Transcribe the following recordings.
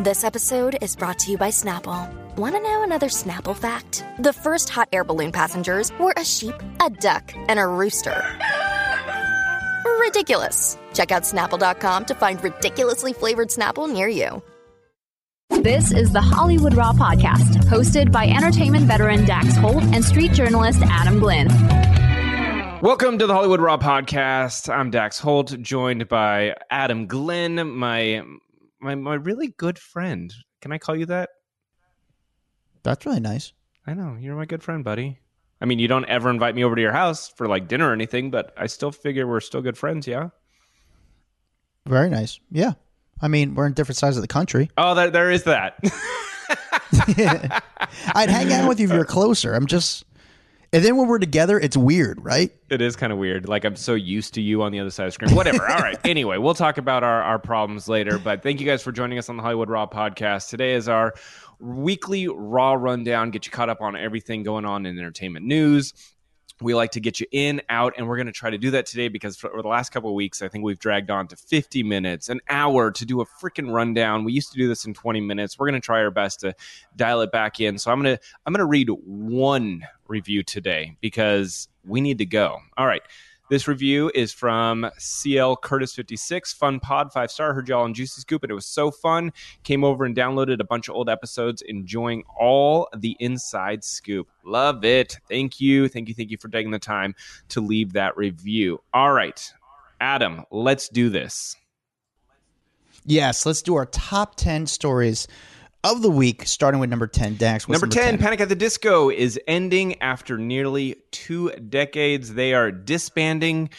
This episode is brought to you by Snapple. Want to know another Snapple fact? The first hot air balloon passengers were a sheep, a duck, and a rooster. Ridiculous. Check out snapple.com to find ridiculously flavored Snapple near you. This is the Hollywood Raw podcast, hosted by entertainment veteran Dax Holt and street journalist Adam Glyn. Welcome to the Hollywood Raw podcast. I'm Dax Holt, joined by Adam Glyn, my my my really good friend. Can I call you that? That's really nice. I know you're my good friend, buddy. I mean, you don't ever invite me over to your house for like dinner or anything, but I still figure we're still good friends. Yeah. Very nice. Yeah. I mean, we're in different sides of the country. Oh, there, there is that. I'd hang out with you if you're closer. I'm just, and then when we're together, it's weird, right? It is kind of weird. Like I'm so used to you on the other side of the screen. Whatever. All right. Anyway, we'll talk about our, our problems later. But thank you guys for joining us on the Hollywood Raw podcast. Today is our weekly Raw rundown, get you caught up on everything going on in entertainment news. We like to get you in, out, and we're going to try to do that today because for the last couple of weeks, I think we've dragged on to 50 minutes, an hour to do a freaking rundown. We used to do this in 20 minutes. We're going to try our best to dial it back in. So I'm going to I'm going to read one review today because we need to go. All right. This review is from CL Curtis 56. Fun pod, five star. Heard y'all on Juicy Scoop, and it was so fun. Came over and downloaded a bunch of old episodes, enjoying all the inside scoop. Love it. Thank you. Thank you. Thank you for taking the time to leave that review. All right. Adam, let's do this. Yes, let's do our top 10 stories of the week, starting with number 10. Dax, number, number 10, 10, Panic at the Disco is ending after nearly two decades. They are disbanding.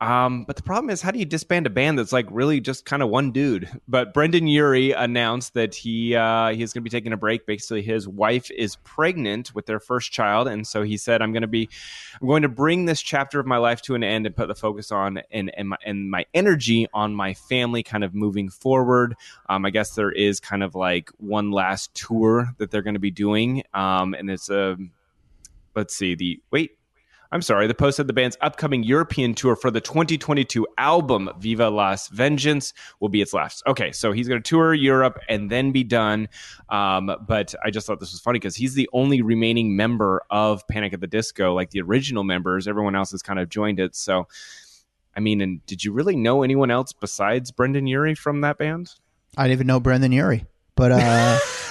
Um, but the problem is, how do you disband a band that's like really just kind of one dude? But Brendon Urie announced that he uh, he's going to be taking a break. Basically, his wife is pregnant with their first child, and so he said, "I'm going to be, I'm going to bring this chapter of my life to an end and put the focus on and and my, and my energy on my family, kind of moving forward." Um, I guess there is kind of like one last tour that they're going to be doing, um, and it's a let's see the wait I'm sorry, the post said the band's upcoming European tour for the 2022 album Viva Las Vengeance will be its last. Okay, so he's going to tour Europe and then be done. Um, but I just thought this was funny because he's the only remaining member of Panic at the Disco, like the original members. Everyone else has kind of joined it. So, I mean, and did you really know anyone else besides Brendon Urie from that band? I didn't even know Brendon Urie, but. uh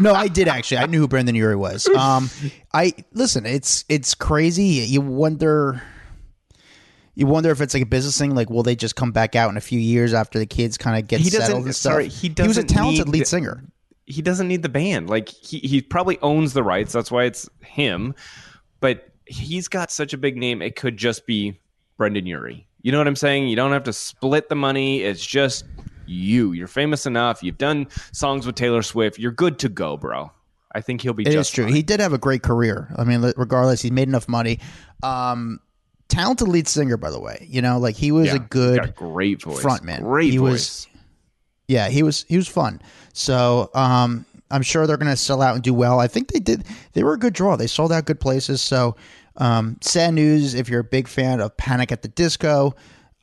no, I did actually. I knew who Brendon Urie was. Um, I listen. It's it's crazy. You wonder. You wonder if it's like a business thing. Like, will they just come back out in a few years after the kids kind of get he settled and stuff? Sorry, he, he was a talented lead singer. He doesn't need the band. Like, he he probably owns the rights. That's why it's him. But he's got such a big name. It could just be Brendon Urie. You know what I'm saying? You don't have to split the money. It's just you. You're famous enough. You've done songs with Taylor Swift. You're good to go, bro. I think he'll be. It is true. Fine. He did have a great career. I mean, regardless, he's made enough money. Um, talented lead singer, by the way. You know, like he was yeah, a good, a great voice, frontman. Great he voice. Was, yeah, he was. He was fun. So, um, I'm sure they're going to sell out and do well. I think they did. They were a good draw. They sold out good places. So, um, sad news if you're a big fan of Panic at the Disco.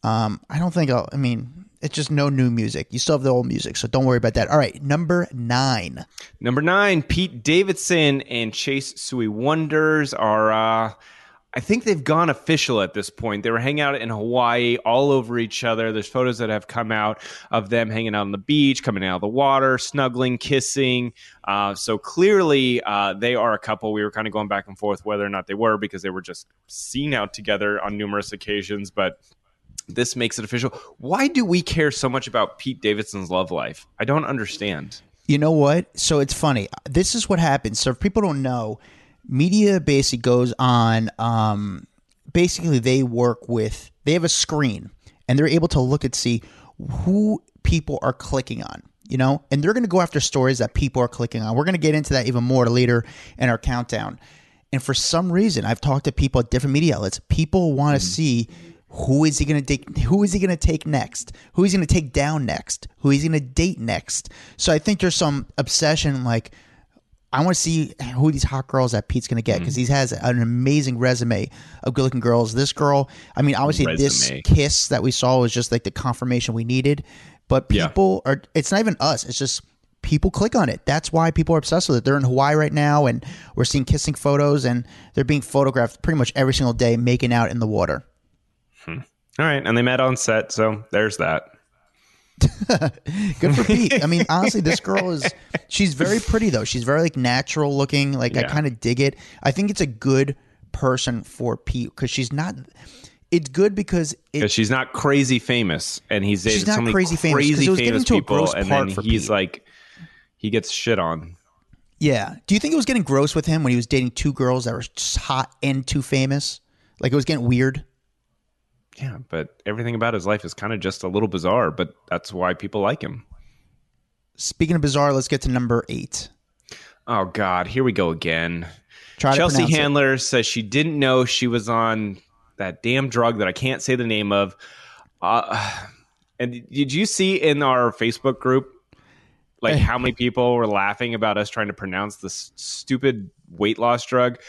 Um, I don't think I'll. I mean, it's just no new music. You still have the old music, so don't worry about that. All right, number nine. Number nine, Pete Davidson and Chase Sui Wonders are. Uh, I think they've gone official at this point. They were hanging out in Hawaii, all over each other. There's photos that have come out of them hanging out on the beach, coming out of the water, snuggling, kissing. Uh, so clearly, uh, they are a couple. We were kind of going back and forth whether or not they were because they were just seen out together on numerous occasions, but this makes it official. Why do we care so much about Pete Davidson's love life? I don't understand. You know what? So it's funny. This is what happens. So if people don't know, media basically goes on. Um, basically, they work with. They have a screen, and they're able to look and see who people are clicking on. You know, and they're going to go after stories that people are clicking on. We're going to get into that even more later in our countdown. And for some reason, I've talked to people at different media outlets. People want to mm-hmm. see who is he going to take? Who is he going to take next? Who is he going to take down next? Who is he going to date next? So I think there's some obsession. Like I want to see who these hot girls that Pete's going to get because mm-hmm. he has an amazing resume of good-looking girls. This girl, I mean, obviously, resume. this kiss that we saw was just like the confirmation we needed. But Yeah. people are. It's not even us. It's just people click on it. That's why people are obsessed with it. They're in Hawaii right now, and we're seeing kissing photos, and they're being photographed pretty much every single day, making out in the water. Mm-hmm. All right, and they met on set, so there's that. Good for Pete. I mean, honestly, this girl is she's very pretty though. She's very like natural looking. Like I kind of dig it. I think it's a good person for Pete because she's not. It's good because it, Because she's not crazy famous, and he's She's not so many crazy famous, crazy it was getting famous to a people, and then he's Pete. like, he gets shit on. yeah. Do you think it was getting gross with him when he was dating two girls that were just hot and too famous? Like it was getting weird. Yeah, but everything about his life is kind of just a little bizarre, but that's why people like him. Speaking of bizarre, let's get to number eight. Oh God, here we go again. Try Chelsea pronounce it. Handler says she didn't know she was on that damn drug that I can't say the name of. Uh, and did you see in our Facebook group like how many people were laughing about us trying to pronounce this stupid weight loss drug?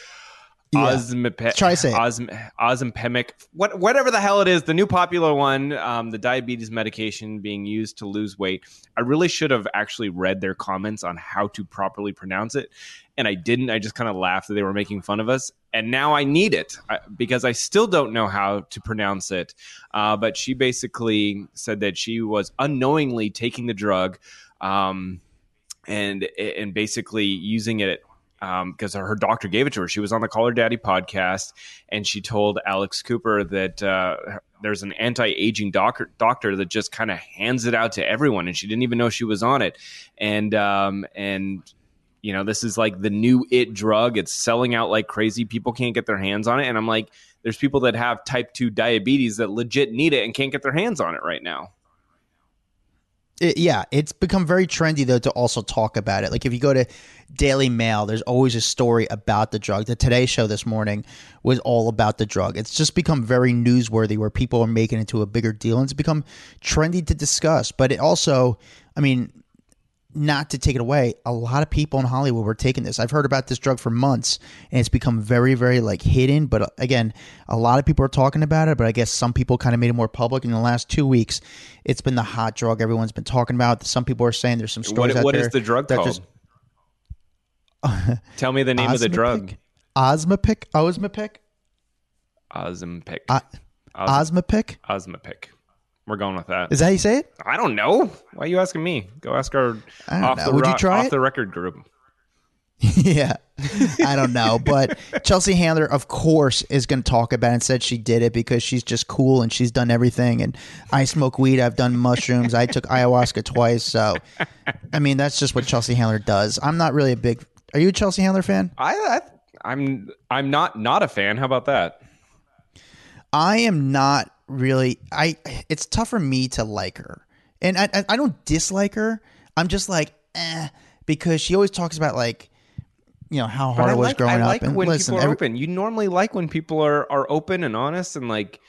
Yeah. Ozempic, Try to say. Osm, Ozempic, what, whatever the hell it is, the new popular one, um, the diabetes medication being used to lose weight. I really should have actually read their comments on how to properly pronounce it, and I didn't. I just kind of laughed that they were making fun of us, and now I need it because I still don't know how to pronounce it. Uh, but she basically said that she was unknowingly taking the drug. Um, and and basically using it because her doctor gave it to her. She was on the Call Her Daddy podcast, and she told Alex Cooper that uh, there's an anti-aging doctor doctor that just kind of hands it out to everyone, and she didn't even know she was on it. And um, and you know, this is like the new it drug. It's selling out like crazy. People can't get their hands on it, and I'm like, there's people that have type two diabetes that legit need it and can't get their hands on it right now. It- yeah, it's become very trendy though to also talk about it. Like if you go to Daily Mail, there's always a story about the drug. The Today Show this morning was all about the drug. It's just become very newsworthy where people are making it into a bigger deal and it's become trendy to discuss. But it also, I mean, not to take it away, a lot of people in Hollywood were taking this. I've heard about this drug for months and it's become very, very like hidden. But uh, again, a lot of people are talking about it, but I guess some people kind of made it more public in the last two weeks. It's been the hot drug everyone's been talking about. Some people are saying there's some stories What, out what there is the drug called? just- Tell me the name of the drug. Osmopic? Osmopic? Ozempic. Uh, Os- Osmopic? Osmopic. We're going with that. Is that how you say it? I don't know. Why are you asking me? Go ask our off know. the Would you try off it? the record group. yeah. I don't know. But Chelsea Handler, of course, is going to talk about it and said she did it because she's just cool and she's done everything. And I smoke weed. I've done mushrooms. I took ayahuasca twice. So, I mean, that's just what Chelsea Handler does. I'm not really a big. Are you a Chelsea Handler fan? I, I I'm I'm not not a fan. How about that? I am not really. I. It's tough for me to like her, and I. I, don't dislike her. I'm just like, eh, because she always talks about like, you know, how hard But I it was like, growing I up. like and when listen, people are every- open. You normally like when people are are open and honest and like.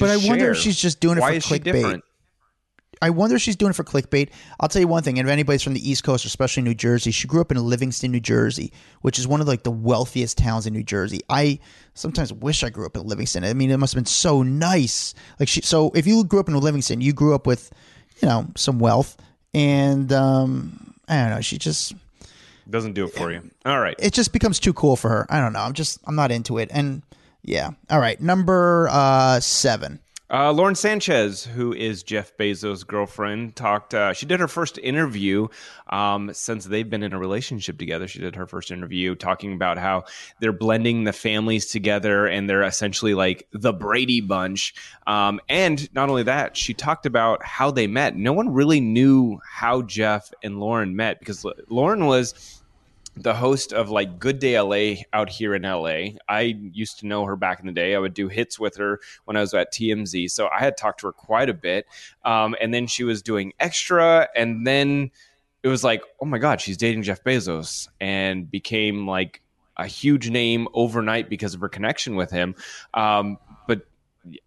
But I wonder if she's just doing it Why for clickbait. I wonder if she's doing it for clickbait. I'll tell you one thing, and if anybody's from the East Coast, especially New Jersey, she grew up in Livingston, New Jersey, which is one of like the wealthiest towns in New Jersey. I sometimes wish I grew up in Livingston. I mean, it must have been so nice. Like she, so if you grew up in Livingston, you grew up with, you know, some wealth, and um, I don't know. She just Doesn't do it for you. All right. it just becomes too cool for her. I don't know. I'm just I'm not into it, and yeah. All right, number uh, seven. Uh, Lauren Sanchez, who is Jeff Bezos' girlfriend, talked. Uh, she did her first interview um, since they've been in a relationship together. She did her first interview talking about how they're blending the families together and they're essentially like the Brady Bunch. Um, and not only that, she talked about how they met. No one really knew how Jeff and Lauren met because Lauren was the host of like Good Day LA out here in LA. I used to know her back in the day. I would do hits with her when I was at TMZ. So I had talked to her quite a bit. Um, and then she was doing extra. And then it was like, oh my God, she's dating Jeff Bezos and became like a huge name overnight because of her connection with him. Um,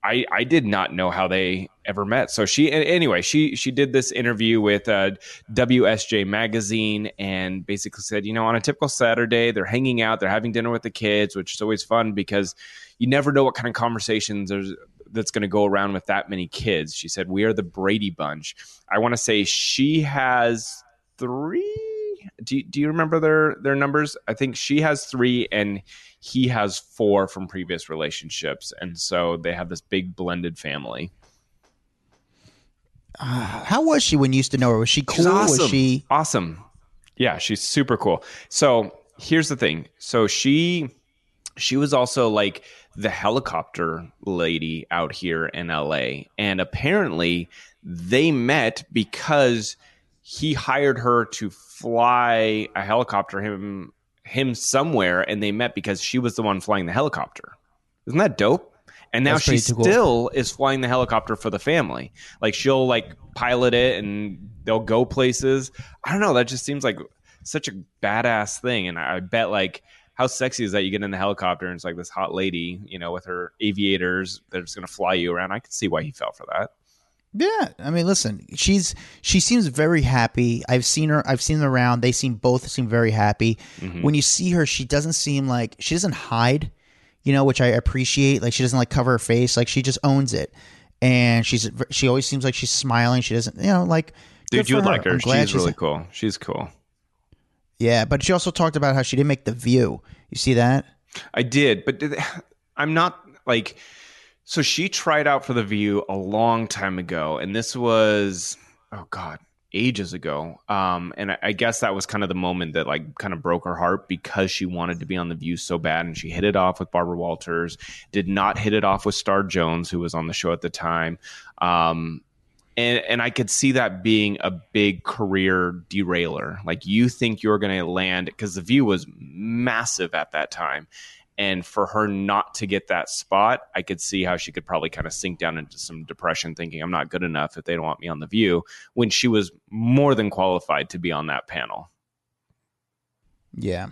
I, I did not know how they ever met. So she anyway she she did this interview with uh, WSJ magazine and basically said you know on a typical Saturday they're hanging out they're having dinner with the kids which is always fun because you never know what kind of conversations there's that's going to go around with that many kids. She said, We are the Brady Bunch. I want to say she has three. Do, do you remember their, their numbers? I think she has three and he has four from previous relationships. And so they have this big blended family. Uh, how was she when you used to know her? Was she cool? Awesome. Was she awesome? Yeah, she's super cool. So here's the thing. So she she was also like the helicopter lady out here in LA. And apparently they met because he hired her to fly a helicopter him him somewhere and they met because she was the one flying the helicopter. Isn't that dope? And now That's she cool. still is flying the helicopter for the family. Like she'll like pilot it and they'll go places. I don't know, that just seems like such a badass thing and I bet like how sexy is that you get in the helicopter and it's like this hot lady, you know, with her aviators that are just going to fly you around. I could see why he fell for that. Yeah, I mean, listen, she's she seems very happy. I've seen her. I've seen them around. They seem both seem very happy. Mm-hmm. When you see her, she doesn't seem like she doesn't hide, you know, which I appreciate. Like she doesn't like cover her face. Like she just owns it, and she's she always seems like she's smiling. She doesn't, you know, like Dude, you would like her. I'm She's really cool. She's cool. Yeah, but she also talked about how she didn't make the View. You see that? I did, but I'm not like. So she tried out for the View a long time ago, and this was oh god, ages ago. Um, and I, I guess that was kind of the moment that like kind of broke her heart because she wanted to be on the View so bad, and she hit it off with Barbara Walters. Did not hit it off with Star Jones, who was on the show at the time. Um, and and I could see that being a big career derailer. Like you think you're going to land because the view was massive at that time, and for her not to get that spot, I could see how she could probably kind of sink down into some depression, thinking I'm not good enough if they don't want me on the view. When she was more than qualified to be on that panel. Yeah.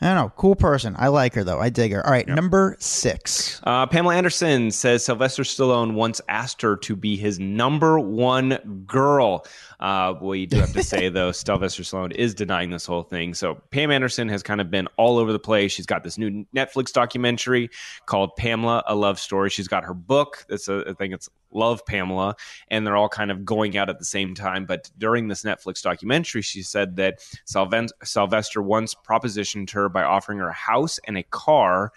I don't know. Cool person. I like her though. I dig her. All right, number six. Uh, Pamela Anderson says Sylvester Stallone once asked her to be his number one girl. Uh, you do have to say, though, Sylvester Stallone is denying this whole thing. So Pam Anderson has kind of been all over the place. She's got this new Netflix documentary called Pamela, A Love Story. She's got her book. That's a, I think it's Love Pamela. And they're all kind of going out at the same time. But during this Netflix documentary, she said that Sylvester once propositioned her by offering her a house and a car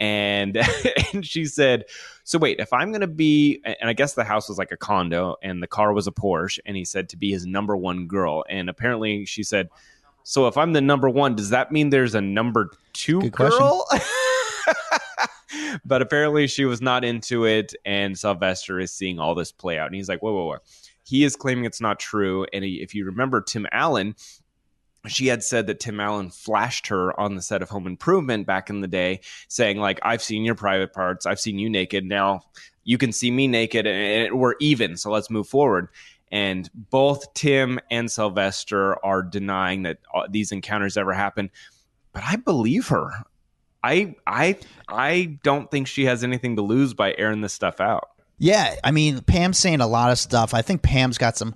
and and she said so wait if i'm going to be and i guess the house was like a condo and the car was a porsche and he said to be his number one girl. And apparently she said so if i'm the number one does that mean there's a number two Good question. girl? But apparently she was not into it and sylvester is seeing all this play out. And he's like whoa whoa whoa. He is claiming it's not true. And he, if you remember tim allen she had said that Tim Allen flashed her on the set of Home Improvement back in the day, saying like, "I've seen your private parts. I've seen you naked. Now you can see me naked, and we're even. So let's move forward." And both Tim and Sylvester are denying that uh, these encounters ever happened, but I believe her. I I I don't think she has anything to lose by airing this stuff out. Yeah, I mean, Pam's saying a lot of stuff. I think Pam's got some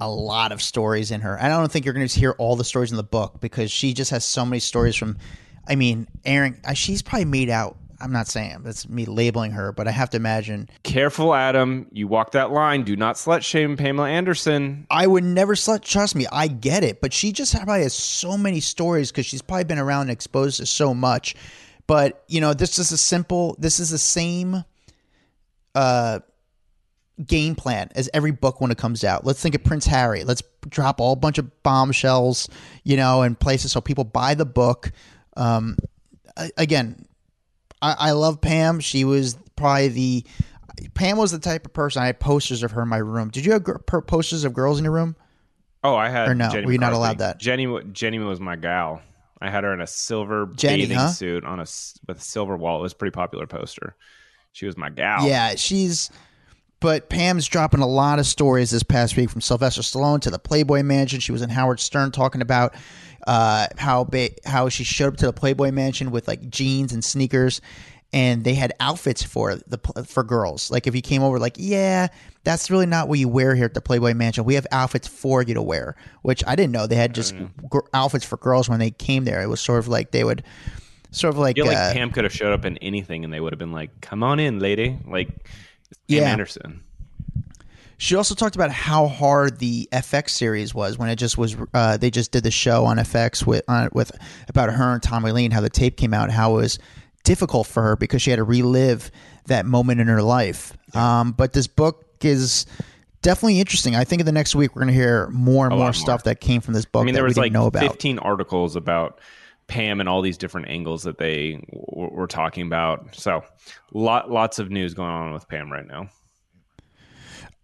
a lot of stories in her. I don't think you're going to hear all the stories in the book because she just has so many stories from. I mean, Aaron, uh, she's probably made out. I'm not saying that's me labeling her, but I have to imagine. Careful, Adam. You walk that line. Do not slut shame Pamela Anderson. I would never slut. Trust me, I get it, but she just probably has so many stories because she's probably been around and exposed to so much. But you know, this is a simple. This is the same. Uh, game plan as every book when it comes out. Let's think of Prince Harry. Let's drop all bunch of bombshells, you know, in places so people buy the book. Um, again, I, I love Pam. She was probably the Pam was the type of person I had posters of her in my room. Did you have gr- posters of girls in your room? Oh, I had Or no, Jenny were you not allowed that? Jenny, Jenny was my gal. I had her in a silver Jenny, bathing huh? suit on a with a silver wall. It was a pretty popular poster. She was my gal. Yeah, she's. But Pam's dropping a lot of stories this past week from Sylvester Stallone to the Playboy Mansion. She was in Howard Stern talking about uh, how ba- how she showed up to the Playboy Mansion with like jeans and sneakers, and they had outfits for the for girls. Like if you came over, like yeah, that's really not what you wear here at the Playboy Mansion. We have outfits for you to wear, which I didn't know they had just gr- outfits for girls when they came there. It was sort of like they would sort of like, I feel like uh, Pam could have showed up in anything, and they would have been like, "Come on in, lady." Like Yeah. Anderson. She also talked about how hard the FX series was when it just was. Uh, they just did the show on FX with uh, with about her and Tommy Lee and how the tape came out. How it was difficult for her because she had to relive that moment in her life. Um, but this book is definitely interesting. I think in the next week we're going to hear more and more, more. stuff that came from this book I mean, that there we was didn't like know about. 15 articles about Pam and all these different angles that they w- were talking about. So, lot lots of news going on with Pam right now.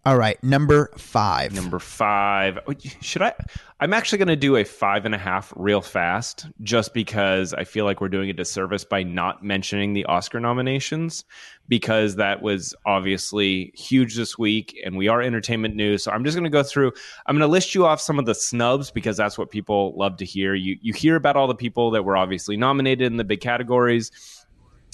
All right, number five. Number five. oh, Should I? I'm actually going to do a five and a half real fast, just because I feel like we're doing a disservice by not mentioning the Oscar nominations, because that was obviously huge this week, and we are entertainment news. So I'm just going to go through. I'm going to list you off some of the snubs because that's what people love to hear. You you hear about all the people that were obviously nominated in the big categories.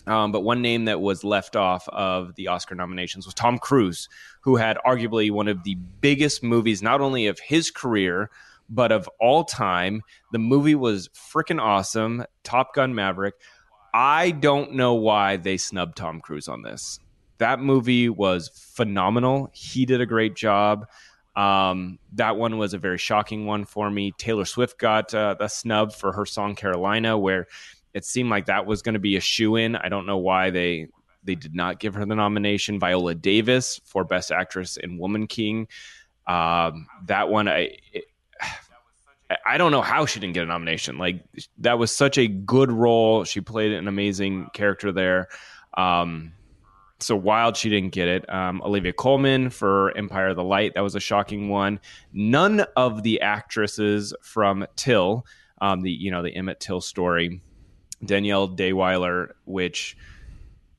Um, but one name that was left off of the Oscar nominations was Tom Cruise, who had arguably one of the biggest movies, not only of his career, but of all time. The movie was freaking awesome Top Gun Maverick. I don't know why they snubbed Tom Cruise on this. That movie was phenomenal. He did a great job. Um, that one was a very shocking one for me. Taylor Swift got uh, the snub for her song Carolina, where it seemed like that was going to be a shoe in. I don't know why they they did not give her the nomination. Viola Davis for Best Actress in Woman King. Um, that one, I it, I don't know how she didn't get a nomination. Like that was such a good role. She played an amazing character there. Um, so wild she didn't get it. Um, Olivia Colman for Empire of the Light that was a shocking one. None of the actresses from Till, um, the you know the Emmett Till story, Danielle Deadwyler, which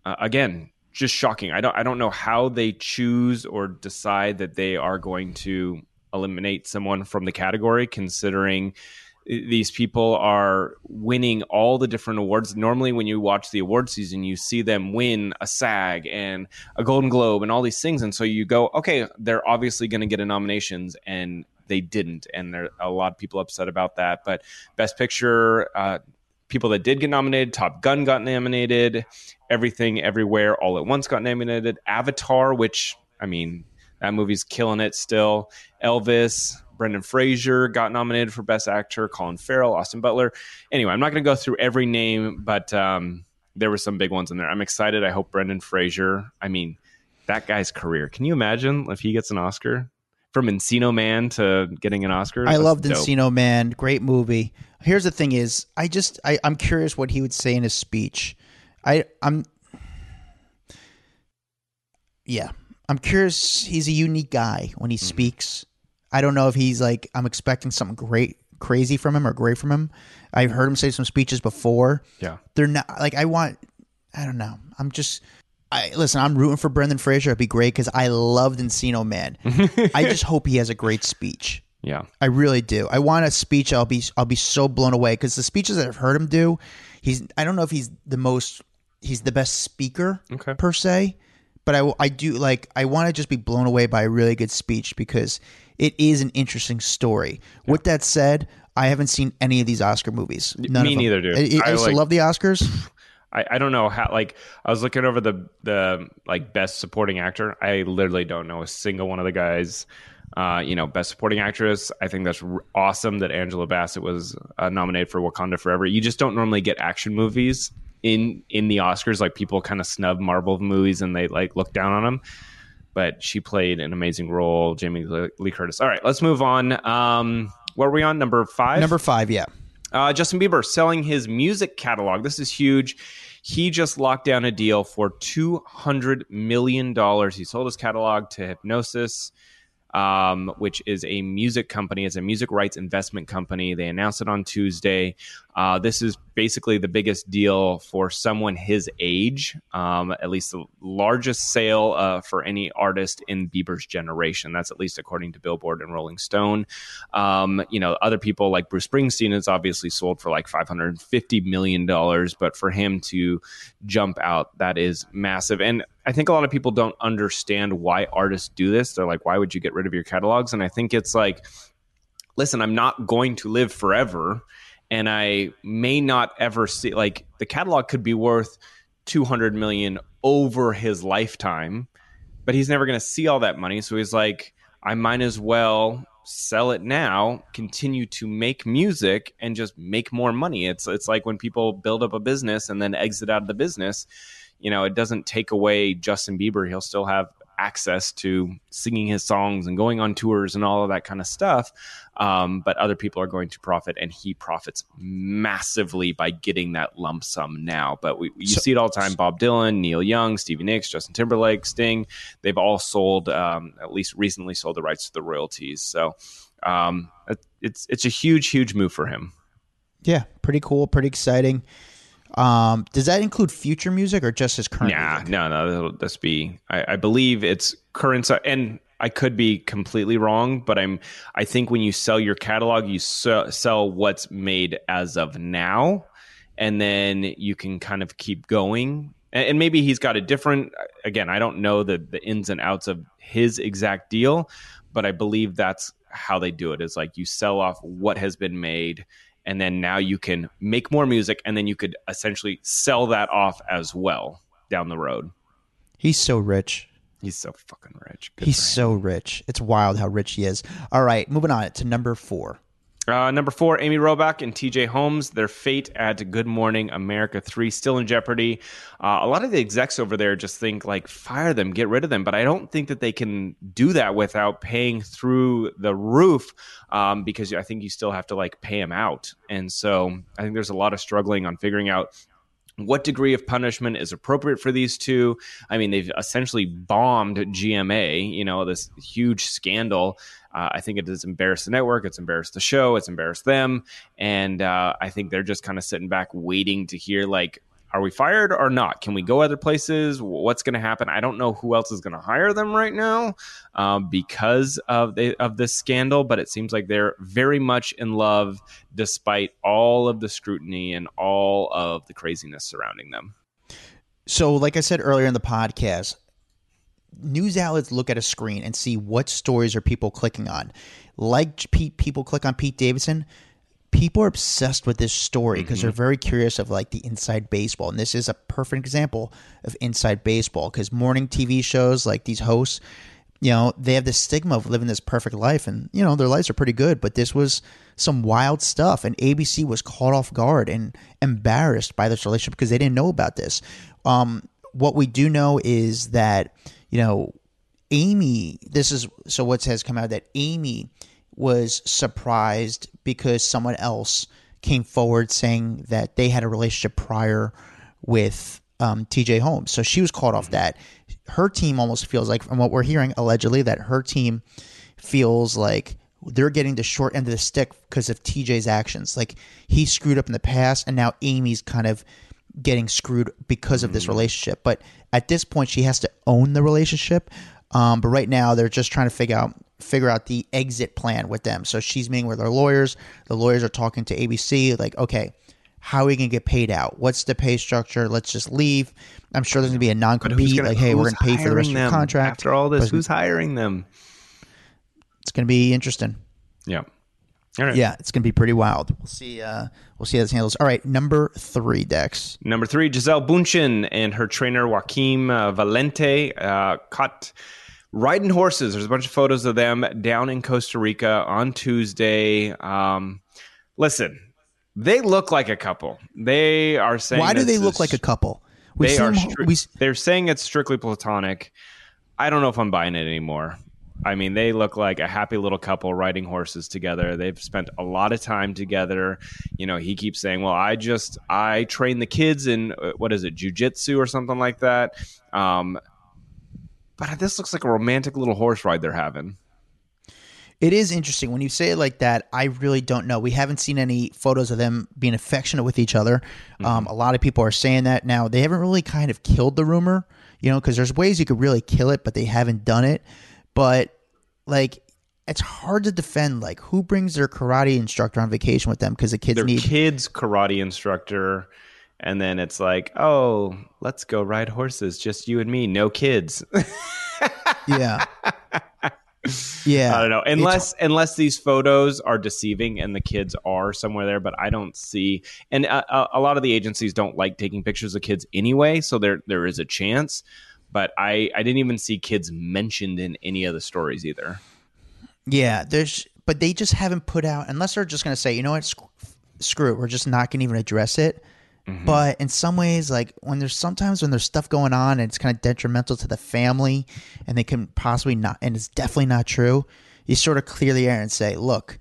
uh, again just shocking. I don't I don't know how they choose or decide that they are going to eliminate someone from the category, considering these people are winning all the different awards. Normally, when you watch the award season, you see them win a SAG and a Golden Globe and all these things, and so you go, okay, they're obviously going to get a nominations, and they didn't, and there are a lot of people upset about that. But Best Picture. Uh, People that did get nominated, Top Gun got nominated, Everything Everywhere All at Once got nominated, Avatar, which I mean, that movie's killing it still. Elvis, Brendan Fraser got nominated for Best Actor. Colin Farrell, Austin Butler. Anyway, I'm not going to go through every name, but um, there were some big ones in there. I'm excited. I hope Brendan Fraser. I mean, that guy's career. Can you imagine if he gets an Oscar? From Encino Man to getting an Oscar. I That's loved dope. Encino Man. Great movie. Here's the thing: is I just I, I'm curious what he would say in his speech. I I'm yeah. I'm curious. He's a unique guy when he mm-hmm. speaks. I don't know if he's like I'm expecting something great, crazy from him or great from him. I've heard him say some speeches before. Yeah. They're not like I want. I don't know. I'm just. I listen. I'm rooting for Brendan Fraser. It'd be great because I loved Encino Man. I just hope he has a great speech. Yeah. I really do. I want a speech. I'll be I'll be so blown away because the speeches that I've heard him do, he's I don't know if he's the most he's the best speaker Okay. per se, but I I do like I want to just be blown away by a really good speech because it is an interesting story. With that said, I haven't seen any of these Oscar movies. None me neither, dude. Uh, I, I I used to like- love the Oscars. I, I don't know how like I was looking over the the like best supporting actor. I literally don't know a single one of the guys. Uh, you know, best supporting actress. I think that's r- awesome that Angela Bassett was uh, nominated for Wakanda Forever. You just don't normally get action movies in in the Oscars. Like people kind of snub Marvel movies and they like look down on them. But she played an amazing role, Jamie Lee Curtis. All right, let's move on. Um, what are we on? Number five. Number five, yeah. Uh, Justin Bieber selling his music catalog. This is huge. He just locked down a deal for two hundred million dollars. He sold his catalog to Hipgnosis, um, which is a music company. It's a music rights investment company. They announced it on Tuesday. Uh, this is basically the biggest deal for someone his age, um, at least the largest sale uh, for any artist in Bieber's generation. That's at least according to Billboard and Rolling Stone. Um, you know, other people like Bruce Springsteen has obviously sold for like $550 million, but for him to jump out, that is massive. And I think a lot of people don't understand why artists do this. They're like, why would you get rid of your catalogs? And I think it's like, listen, I'm not going to live forever. And I may not ever see like the catalog could be worth 200 million over his lifetime, but he's never going to see all that money. So he's like, I might as well sell it now, continue to make music and just make more money. It's it's like when people build up a business and then exit out of the business, you know, it doesn't take away Justin Bieber. He'll still have access to singing his songs and going on tours and all of that kind of stuff. Um, but other people are going to profit, and he profits massively by getting that lump sum now. But we, you so, see it all the time: Bob Dylan, Neil Young, Stevie Nicks, Justin Timberlake, Sting. They've all sold, um, at least recently, sold the rights to the royalties. So um, it's it's a huge, huge move for him. Yeah, pretty cool, pretty exciting. Um, does that include future music or just his current? Yeah, music? no, no. This be. I, I, believe it's current, and I could be completely wrong, but I'm. I think when you sell your catalog, you sell, sell what's made as of now, and then you can kind of keep going. And, and maybe he's got a different. Again, I don't know the the ins and outs of his exact deal, but I believe that's how they do it. Is like you sell off what has been made and then now you can make more music and then you could essentially sell that off as well down the road. He's so rich. He's so fucking rich. Good he's so rich. It's wild how rich he is. All right moving on to number four uh, number four, Amy Robach and TJ Holmes. Their fate at Good Morning America 3 still in jeopardy. Uh, a lot of the execs over there just think, like, fire them, get rid of them. But I don't think that they can do that without paying through the roof um, because I think you still have to, like, pay them out. And so I think there's a lot of struggling on figuring out what degree of punishment is appropriate for these two? I mean, they've essentially bombed GMA, you know, this huge scandal. Uh, I think it has embarrassed the network, it's embarrassed the show, it's embarrassed them. And uh, I think they're just kind of sitting back waiting to hear, like, are we fired or not? Can we go other places? What's going to happen? I don't know who else is going to hire them right now um, because of the, of this scandal, but it seems like they're very much in love despite all of the scrutiny and all of the craziness surrounding them. So, like I said earlier in the podcast, news outlets look at a screen and see what stories are people clicking on. Like Pete, people click on Pete Davidson people are obsessed with this story because mm-hmm. they're very curious of like the inside baseball and this is a perfect example of inside baseball because morning tv shows like these hosts you know they have this stigma of living this perfect life and you know their lives are pretty good but this was some wild stuff and abc was caught off guard and embarrassed by this relationship because they didn't know about this um, what we do know is that you know amy this is so what has come out that amy was surprised because someone else came forward saying that they had a relationship prior with um, TJ Holmes. So she was caught off that. Her team almost feels like, from what we're hearing, allegedly, that her team feels like they're getting the short end of the stick because of TJ's actions. Like he screwed up in the past, and now Amy's kind of getting screwed because of this mm-hmm. relationship. But at this point, she has to own the relationship. Um, but right now, they're just trying to figure out figure out the exit plan with them. So she's meeting with her lawyers. The lawyers are talking to ABC, like, okay, how are we going to get paid out? What's the pay structure? Let's just leave. I'm sure there's going to be a non compete, like, hey, we're going to pay for the rest of your contract. After all this, who's hiring them? It's going to be interesting. Yeah. All right. Yeah, it's going to be pretty wild. We'll see. Uh, we'll see how this handles. All right, number three, Dex. Number three, Gisele Bündchen and her trainer Joaquim uh, Valente uh, caught riding horses. There's a bunch of photos of them down in Costa Rica on Tuesday. Um, listen, they look like a couple. They are saying. Why do they look like a couple? We've they are. Stri- we, they're saying it's strictly platonic. I don't know if I'm buying it anymore. I mean, they look like a happy little couple riding horses together. They've spent a lot of time together. You know, he keeps saying, "Well, I just I train the kids in uh, what is it, jujitsu or something like that." Um, but this looks like a romantic little horse ride they're having. It is interesting when you say it like that. I really don't know. We haven't seen any photos of them being affectionate with each other. Mm-hmm. Um, a lot of people are saying that now. They haven't really kind of killed the rumor, you know, because there's ways you could really kill it, but they haven't done it. But like, it's hard to defend. Like, who brings their karate instructor on vacation with them because the kids their need kids karate instructor and then it's like, oh, let's go ride horses, just you and me, no kids. yeah. Yeah, I don't know. It's- Unless unless these photos are deceiving and the kids are somewhere there, but I don't see. And a, a lot of the agencies don't like taking pictures of kids anyway, so there there is a chance. But I I didn't even see kids mentioned in any of the stories either. Yeah, there's, but they just haven't put out unless they're just going to say, you know what, sc- screw it, we're just not going to even address it. Mm-hmm. But in some ways, like when there's sometimes when there's stuff going on and it's kind of detrimental to the family, and they can possibly not, and it's definitely not true. You sort of clear the air and say, look,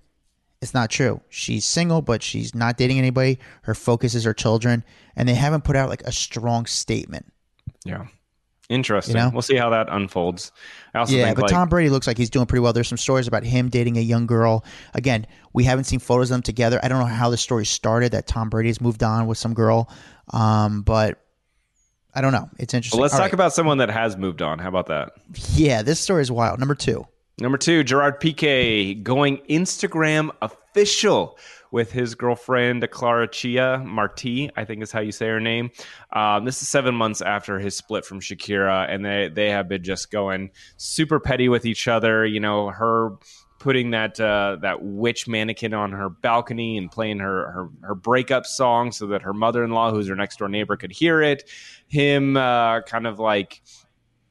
it's not true. She's single, but she's not dating anybody. Her focus is her children, and they haven't put out like a strong statement. Yeah. Interesting. You know? We'll see how that unfolds. I also Yeah, think but like, Tom Brady looks like he's doing pretty well. There's some stories about him dating a young girl. Again, we haven't seen photos of them together. I don't know how the story started that Tom Brady has moved on with some girl, um, but I don't know. It's interesting. well, let's All talk right. about someone that has moved on. How about that? Yeah, this story is wild. Number two. Number two, Gerard Piqué going Instagram official with his girlfriend Clara Chia Marti, I think is how you say her name. Um, this is seven months after his split from Shakira, and they they have been just going super petty with each other. You know, her putting that uh, that witch mannequin on her balcony and playing her her, her breakup song so that her mother in law, who's her next door neighbor, could hear it. Him uh, kind of like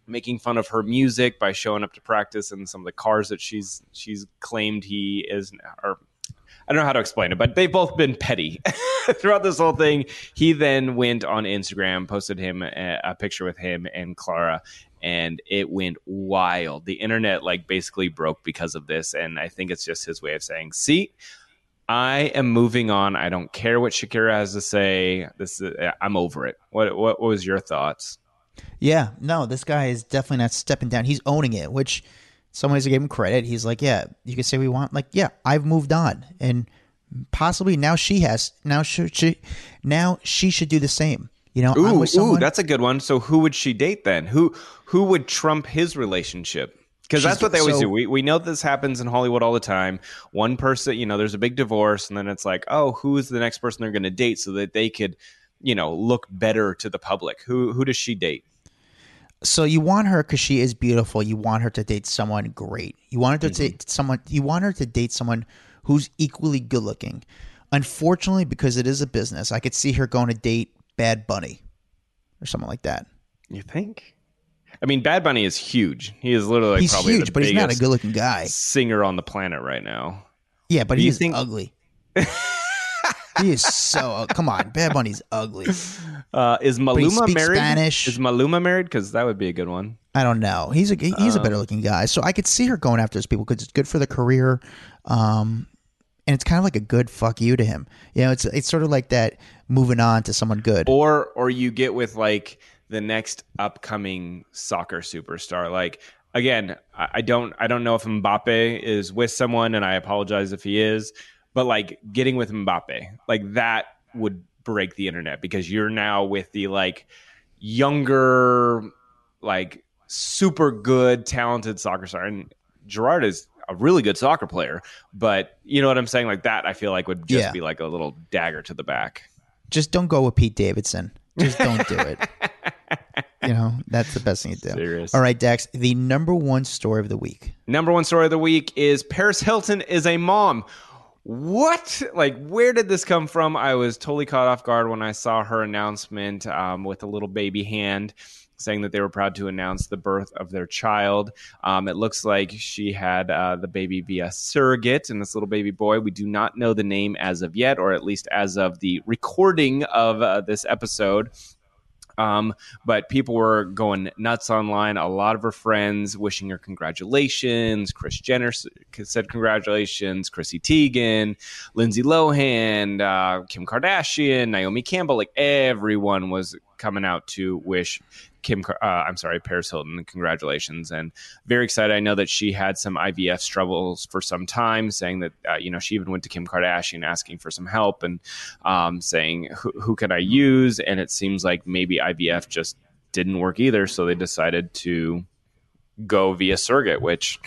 making fun of her music by showing up to practice in some of the cars that she's she's claimed he is or I don't know how to explain it, but they've both been petty throughout this whole thing. He then went on Instagram, posted him a, a picture with him and Clara, and it went wild. The internet like basically broke because of this, and I think it's just his way of saying, "See, I am moving on. I don't care what Shakira has to say. This is, uh, I'm over it." What what was your thoughts? Yeah, no, this guy is definitely not stepping down. He's owning it, which some ways I gave him credit. He's like, yeah, you can say we want, like, yeah, I've moved on, and possibly now she has. Now she, she now she should do the same. You know, I'm Ooh, with someone. ooh, that's a good one. So who would she date then? Who who would trump his relationship? Because that's what they always so- do. We we know this happens in Hollywood all the time. One person, you know, there's a big divorce, and then it's like, oh, who is the next person they're going to date so that they could, you know, look better to the public. Who who does she date? So you want her because she is beautiful. You want her to date someone great. You want her to Mm-hmm. date someone. You want her to date someone who's equally good looking. Unfortunately, because it is a business, I could see her going to date Bad Bunny or someone like that. You think? I mean, Bad Bunny is huge. He is literally like he's probably huge, the but he's not a good looking guy. singer on the planet right now. Yeah, but Do he's think- ugly. he is so. Come on, Bad Bunny's ugly. Uh, is Maluma married? Spanish. Is Maluma married? Because that would be a good one. I don't know. He's a he's a Uh. better looking guy, so I could see her going after those people because it's good for the career, um, and it's kind of like a good fuck you to him. You know, it's it's sort of like that moving on to someone good. or or you get with like the next upcoming soccer superstar like again I don't i don't know if mbappe is with someone and i apologize if he is but like getting with mbappe like that would break the internet because you're now with the like younger like super good talented soccer star and gerard is a really good soccer player but you know what i'm saying like that i feel like would just Yeah. be like a little dagger to the back Just don't go with Pete Davidson. Just don't do it. you know, that's the best thing to do. Serious. All right, Dex. The number one story of the week. Number one story of the week is Paris Hilton is a mom. What? Like, where did this come from? I was totally caught off guard when I saw her announcement um, with a little baby hand saying that they were proud to announce the birth of their child. Um, it looks like she had uh, the baby via surrogate and this little baby boy. We do not know the name as of yet, or at least as of the recording of uh, this episode. Um, but people were going nuts online. A lot of her friends wishing her congratulations. Kris Jenner said congratulations. Chrissy Teigen, Lindsay Lohan, uh, Kim Kardashian, Naomi Campbell. Like everyone was coming out to wish Kim. Uh, I'm sorry, Paris Hilton. Congratulations, and very excited. I know that she had some IVF struggles for some time, saying that uh, you know she even went to Kim Kardashian asking for some help and um, saying who, who can I use, and it seems like maybe IVF just didn't work either, so they decided to go via surrogate, which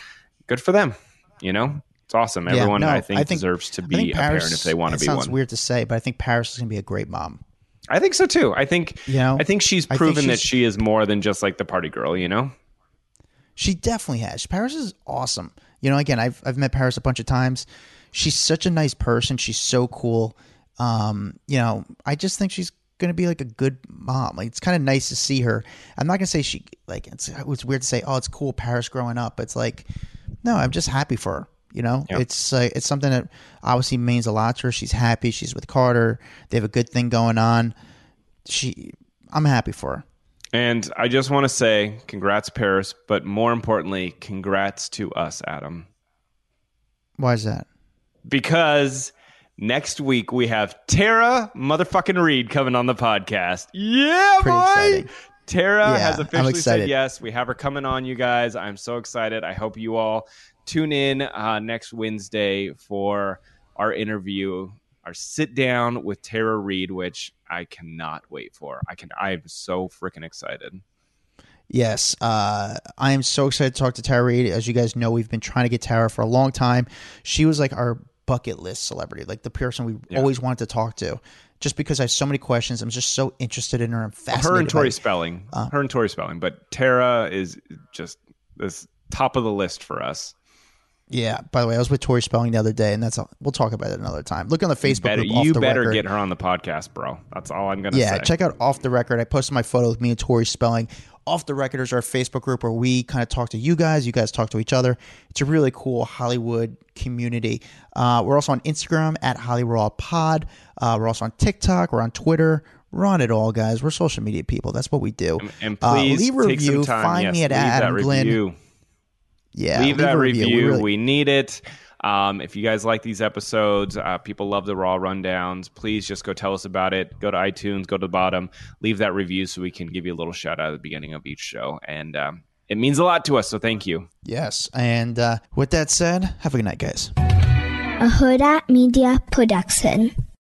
good for them. You know, it's awesome. Yeah, Everyone no, I, think I think- deserves to be think a Paris, parent if they want to it be sounds one. weird to say, but I think Paris is going to be a great mom. I think so too. I think You know, I think she's I think proven that she is more than just like the party girl. You know. She definitely has. Paris is awesome. You know, again, I've I've met Paris a bunch of times. She's such a nice person. She's so cool. Um, you know, I just think she's gonna be like a good mom. Like it's kind of nice to see her. I'm not gonna say she like it's it's weird to say oh it's cool Paris growing up. It's like no, I'm just happy for her. You know, Yep. it's uh, it's something that obviously means a lot to her. She's happy. She's with Carter. They have a good thing going on. She, I'm happy for her. And I just want to say congrats, Paris, but more importantly, congrats to us, Adam. Why is that? Because next week we have Tara motherfucking Reid coming on the podcast. Yeah, Pretty boy. exciting. Tara Yeah, has officially said yes. We have her coming on, you guys. I'm so excited. I hope you all tune in uh, next Wednesday for our interview, our sit down with Tara Reid, which I cannot wait for. I can. I'm so freaking excited. Yes, uh, I am so excited to talk to Tara Reid. As you guys know, we've been trying to get Tara for a long time. She was like our bucket list celebrity, like the person we Yeah. always wanted to talk to. Just because I have so many questions, I'm just so interested in her and fascinated. her and Tori. Spelling. Uh. her and Tori Spelling. But Tara is just this top of the list for us. Yeah. By the way, I was with Tori Spelling the other day, and that's all, we'll talk about it another time. Look on the Facebook Better, group. Off you better record. get her on the podcast, bro. That's all I'm gonna say. Yeah, say. check out Off the Record. I posted my photo with me and Tori Spelling. Off the Record is our Facebook group where we kind of talk to you guys. You guys talk to each other. It's a really cool Hollywood community. Uh, we're also on Instagram at Hollywood Pod. Uh, we're also on TikTok. We're on Twitter. We're on it all, guys. We're social media people. That's what we do. and Uh, please leave a review. time. Find yes, me at Adam Glyn. review. Yeah, leave that a review. We We, need it. Um, if you guys like these episodes, uh, people love the raw rundowns. Please just go tell us about it. Go to iTunes, go to the bottom, leave that review so we can give you a little shout out at the beginning of each show. And um, it means a lot to us. So thank you. yes. And uh, with that said, have a good night, guys. a Hurrdat Media Production.